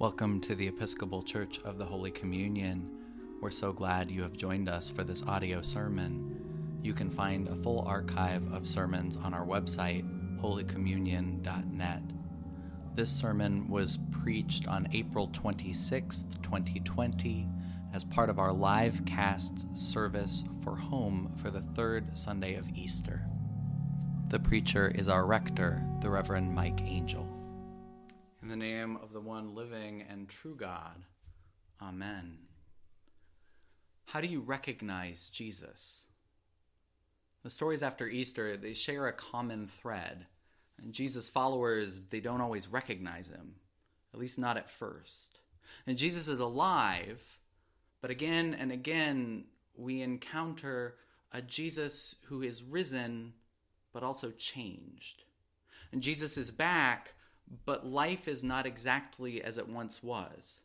Welcome to the Episcopal Church of the Holy Communion. We're so glad you have joined us for this audio sermon. You can find a full archive of sermons on our website, holycommunion.net. This sermon was preached on April 26, 2020, as part of our live cast service for home for the third Sunday of Easter. The preacher is our rector, the Reverend Mike Angell. In the name of the one living and true God, Amen. How do you recognize Jesus? The stories after Easter, they share a common thread. And Jesus' followers, they don't always recognize him, at least not at first. And Jesus is alive, but again and again, we encounter a Jesus who is risen, but also changed. And Jesus is back, but life is not exactly as it once was.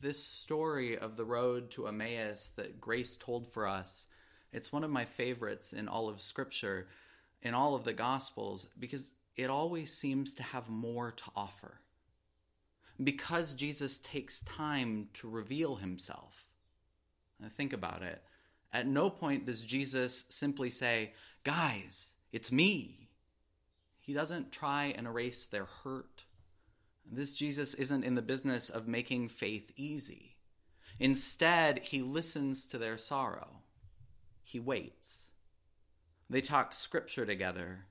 This story of the road to Emmaus that Grace told for us, it's one of my favorites in all of Scripture, in all of the Gospels, because it always seems to have more to offer. Because Jesus takes time to reveal himself. Now think about it. At no point does Jesus simply say, Guys, it's me. He doesn't try and erase their hurt. This Jesus isn't in the business of making faith easy. Instead, he listens to their sorrow. He waits. They talk scripture together.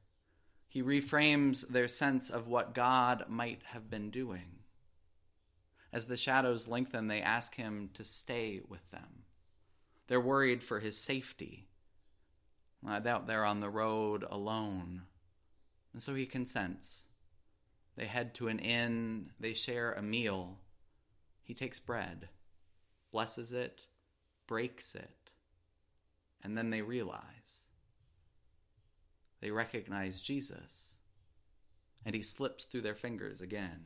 He reframes their sense of what God might have been doing. As the shadows lengthen, they ask him to stay with them. They're worried for his safety. I doubt they're on the road alone and so he consents. They head to an inn, they share a meal. He takes bread, blesses it, breaks it, and then they realize. They recognize Jesus, and he slips through their fingers again.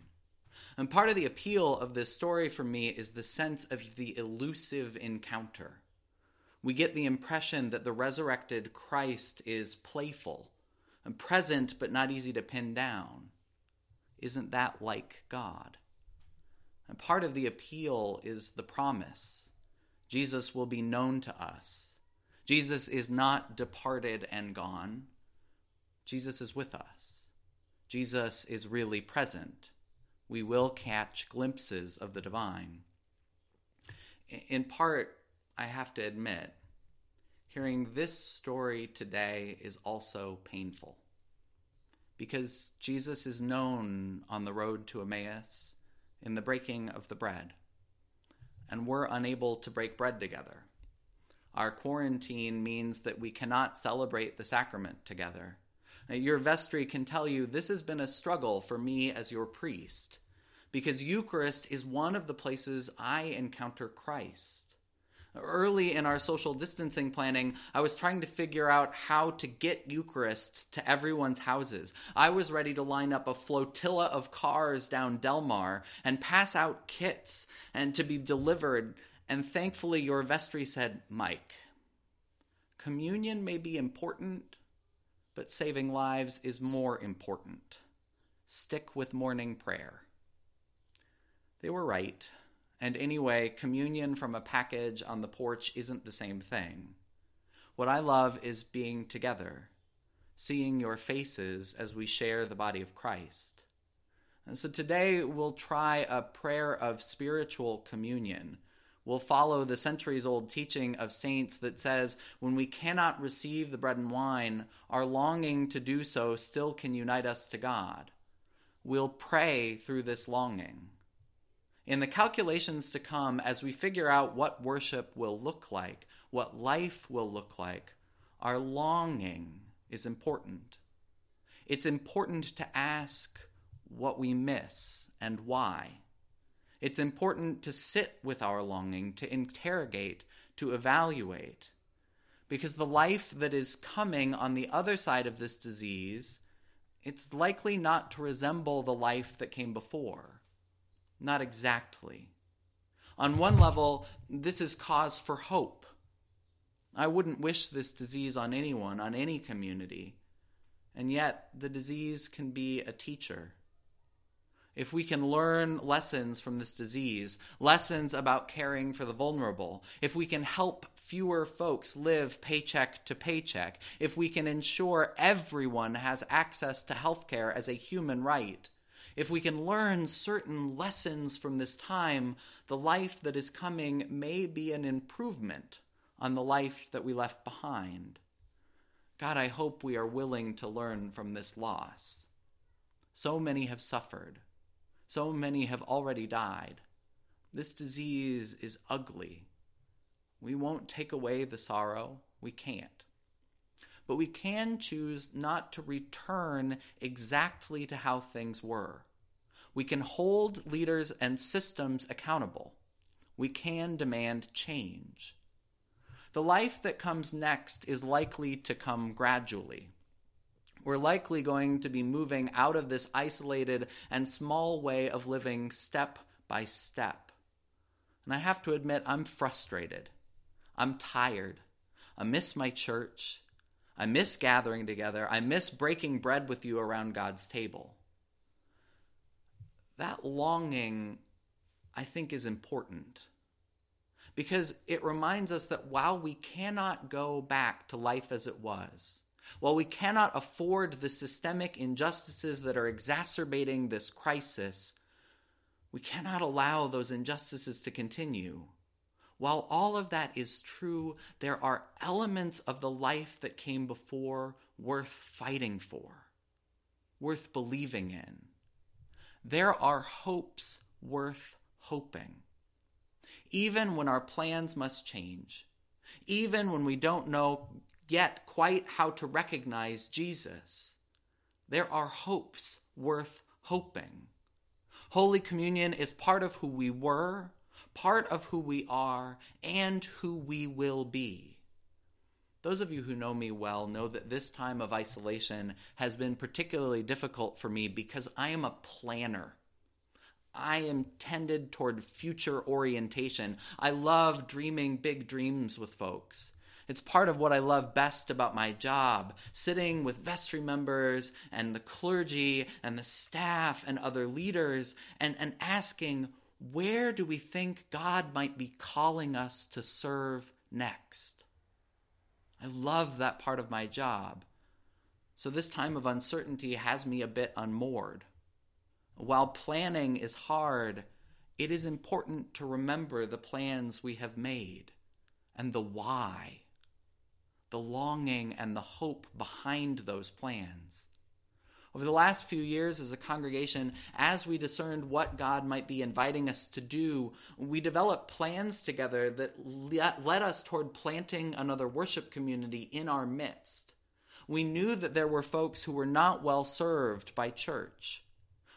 And part of the appeal of this story for me is the sense of the elusive encounter. We get the impression that the resurrected Christ is playful and present but not easy to pin down. Isn't that like God? And part of the appeal is the promise Jesus will be known to us. Jesus is not departed and gone. Jesus is with us. Jesus is really present. We will catch glimpses of the divine. In part, I have to admit, hearing this story today is also painful. Because Jesus is known on the road to Emmaus in the breaking of the bread, and we're unable to break bread together. Our quarantine means that we cannot celebrate the sacrament together. Your vestry can tell you this has been a struggle for me as your priest, because Eucharist is one of the places I encounter Christ. Early in our social distancing planning, I was trying to figure out how to get Eucharist to everyone's houses. I was ready to line up a flotilla of cars down Delmar and pass out kits and to be delivered. And thankfully, your vestry said, Mike, communion may be important, but saving lives is more important. Stick with morning prayer. They were right. And anyway, communion from a package on the porch isn't the same thing. What I love is being together, seeing your faces as we share the body of Christ. And so today we'll try a prayer of spiritual communion. We'll follow the centuries old teaching of saints that says when we cannot receive the bread and wine, our longing to do so still can unite us to God. We'll pray through this longing. In the calculations to come, as we figure out what worship will look like, what life will look like, our longing is important. It's important to ask what we miss and why. It's important to sit with our longing, to interrogate, to evaluate. Because the life that is coming on the other side of this disease, it's likely not to resemble the life that came before. Not exactly. On one level, this is cause for hope. I wouldn't wish this disease on anyone, on any community. And yet, the disease can be a teacher. if we can learn lessons from this disease, lessons about caring for the vulnerable, if we can help fewer folks live paycheck to paycheck, if we can ensure everyone has access to health care as a human right, if we can learn certain lessons from this time, the life that is coming may be an improvement on the life that we left behind. God, I hope we are willing to learn from this loss. So many have suffered. So many have already died. This disease is ugly. We won't take away the sorrow. We can't. But we can choose not to return exactly to how things were. We can hold leaders and systems accountable. We can demand change. The life that comes next is likely to come gradually we're likely going to be moving out of this isolated and small way of living step by step. And I have to admit, I'm frustrated. I'm tired. I miss my church. I miss gathering together. I miss breaking bread with you around God's table. That longing, I think, is important because it reminds us that while we cannot go back to life as it was, while we cannot afford the systemic injustices that are exacerbating this crisis, we cannot allow those injustices to continue. While all of that is true, there are elements of the life that came before worth fighting for, worth believing in. There are hopes worth hoping. Even when our plans must change, even when we don't know yet quite how to recognize Jesus, there are hopes worth hoping. Holy Communion is part of who we were, part of who we are, and who we will be. Those of you who know me well know that this time of isolation has been particularly difficult for me because I am a planner. I am tended toward future orientation. I love dreaming big dreams with folks. It's part of what I love best about my job sitting with vestry members and the clergy and the staff and other leaders and, and asking, where do we think God might be calling us to serve next? I love that part of my job. So this time of uncertainty has me a bit unmoored. While planning is hard, it is important to remember the plans we have made and the why the longing and the hope behind those plans. Over the last few years, as a congregation, as we discerned what God might be inviting us to do, we developed plans together that led us toward planting another worship community in our midst. We knew that there were folks who were not well served by church.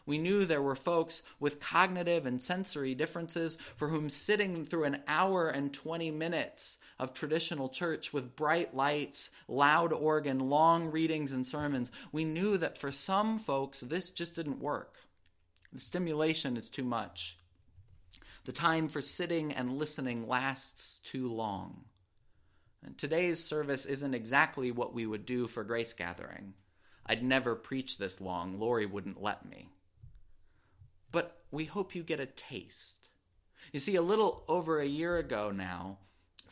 We knew there were folks with cognitive and sensory differences for whom sitting through an hour and 20 minutes of traditional church with bright lights, loud organ, long readings and sermons, we knew that for some folks this just didn't work. The stimulation is too much. The time for sitting and listening lasts too long. And today's service isn't exactly what we would do for Grace Gathering. I'd never preach this long, Lori wouldn't let me. But we hope you get a taste. You see, a little over a year ago now,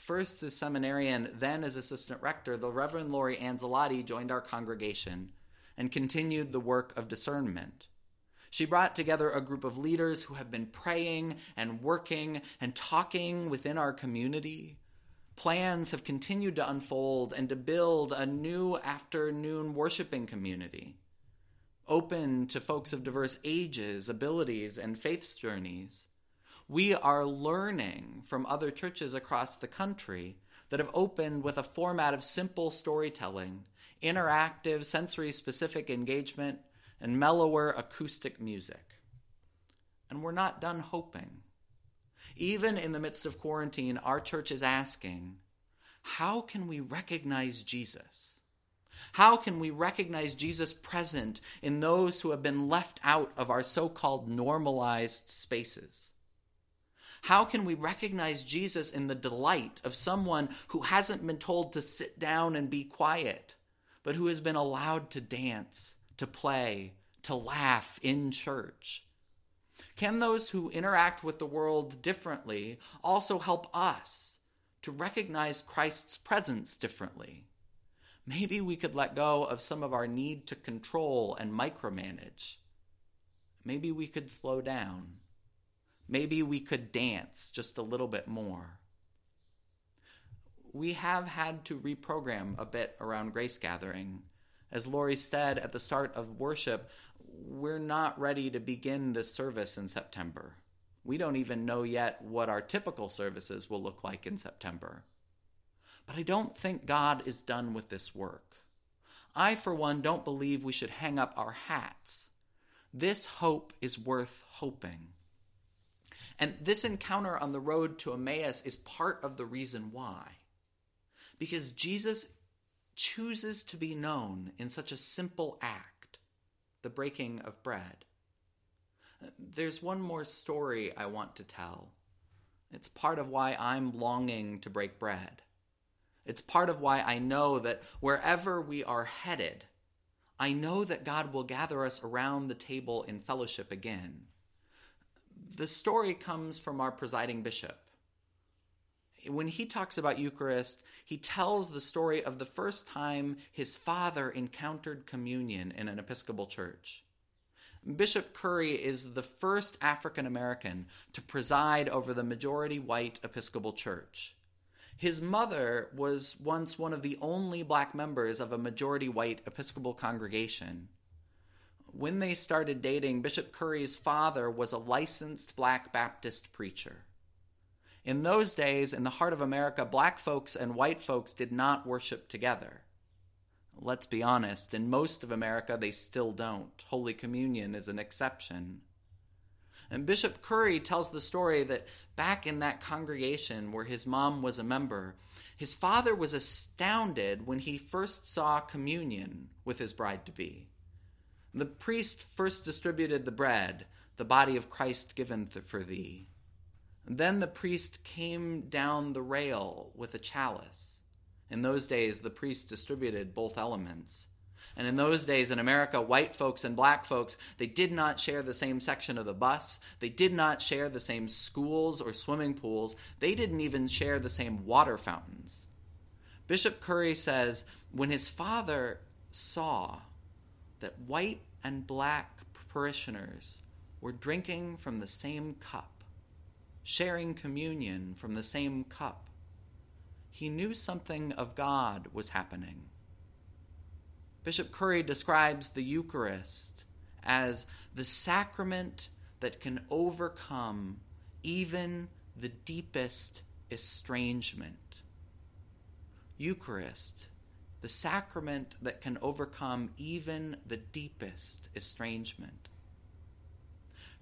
first as seminarian, then as assistant rector, the Reverend Lori Anzalotti joined our congregation and continued the work of discernment. She brought together a group of leaders who have been praying and working and talking within our community. Plans have continued to unfold and to build a new afternoon worshiping community, open to folks of diverse ages, abilities, and faith journeys we are learning from other churches across the country that have opened with a format of simple storytelling, interactive, sensory specific engagement, and mellower acoustic music. And we're not done hoping. Even in the midst of quarantine, our church is asking, how can we recognize Jesus? How can we recognize Jesus present in those who have been left out of our so called normalized spaces? How can we recognize Jesus in the delight of someone who hasn't been told to sit down and be quiet, but who has been allowed to dance, to play, to laugh in church? Can those who interact with the world differently also help us to recognize Christ's presence differently? Maybe we could let go of some of our need to control and micromanage. Maybe we could slow down. Maybe we could dance just a little bit more. We have had to reprogram a bit around grace gathering. As Lori said at the start of worship, we're not ready to begin this service in September. We don't even know yet what our typical services will look like in September. But I don't think God is done with this work. I, for one, don't believe we should hang up our hats. This hope is worth hoping. And this encounter on the road to Emmaus is part of the reason why. Because Jesus chooses to be known in such a simple act the breaking of bread. There's one more story I want to tell. It's part of why I'm longing to break bread. It's part of why I know that wherever we are headed, I know that God will gather us around the table in fellowship again. The story comes from our presiding bishop. When he talks about Eucharist, he tells the story of the first time his father encountered communion in an Episcopal church. Bishop Curry is the first African American to preside over the majority white Episcopal church. His mother was once one of the only black members of a majority white Episcopal congregation. When they started dating, Bishop Curry's father was a licensed black Baptist preacher. In those days, in the heart of America, black folks and white folks did not worship together. Let's be honest, in most of America, they still don't. Holy Communion is an exception. And Bishop Curry tells the story that back in that congregation where his mom was a member, his father was astounded when he first saw communion with his bride to be. The priest first distributed the bread, the body of Christ given th- for thee. Then the priest came down the rail with a chalice. In those days, the priest distributed both elements. And in those days in America, white folks and black folks, they did not share the same section of the bus. They did not share the same schools or swimming pools. They didn't even share the same water fountains. Bishop Curry says when his father saw that white and black parishioners were drinking from the same cup, sharing communion from the same cup, he knew something of God was happening. Bishop Curry describes the Eucharist as the sacrament that can overcome even the deepest estrangement. Eucharist, the sacrament that can overcome even the deepest estrangement.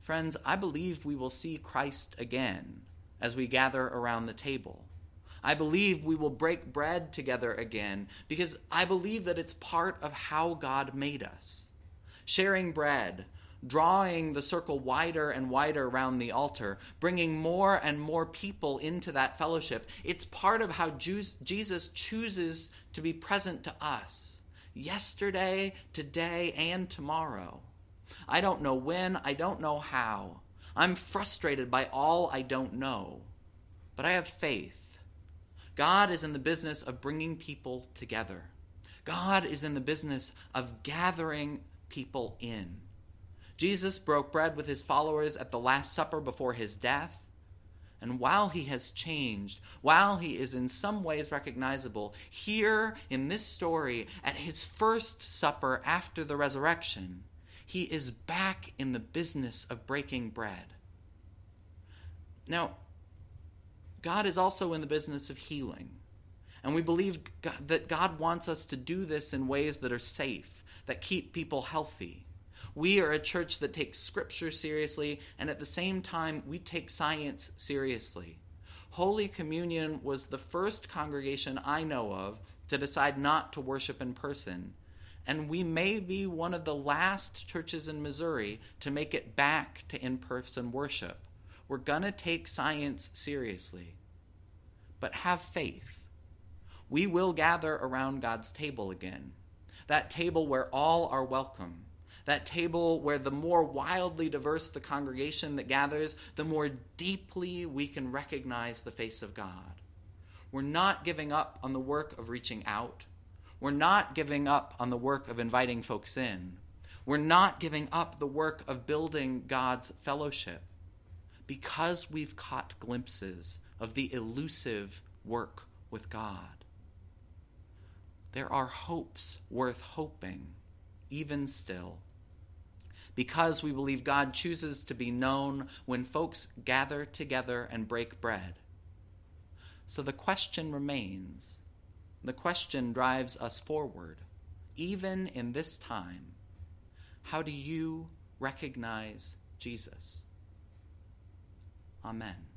Friends, I believe we will see Christ again as we gather around the table. I believe we will break bread together again because I believe that it's part of how God made us. Sharing bread, drawing the circle wider and wider around the altar, bringing more and more people into that fellowship. It's part of how Jesus chooses to be present to us yesterday, today, and tomorrow. I don't know when, I don't know how. I'm frustrated by all I don't know, but I have faith God is in the business of bringing people together. God is in the business of gathering people in. Jesus broke bread with his followers at the Last Supper before his death. And while he has changed, while he is in some ways recognizable, here in this story, at his first supper after the resurrection, he is back in the business of breaking bread. Now, God is also in the business of healing. And we believe that God wants us to do this in ways that are safe, that keep people healthy. We are a church that takes scripture seriously, and at the same time, we take science seriously. Holy Communion was the first congregation I know of to decide not to worship in person. And we may be one of the last churches in Missouri to make it back to in person worship. We're going to take science seriously. But have faith. We will gather around God's table again. That table where all are welcome. That table where the more wildly diverse the congregation that gathers, the more deeply we can recognize the face of God. We're not giving up on the work of reaching out. We're not giving up on the work of inviting folks in. We're not giving up the work of building God's fellowship because we've caught glimpses of the elusive work with God. There are hopes worth hoping, even still. Because we believe God chooses to be known when folks gather together and break bread. So the question remains. The question drives us forward, even in this time. How do you recognize Jesus? Amen.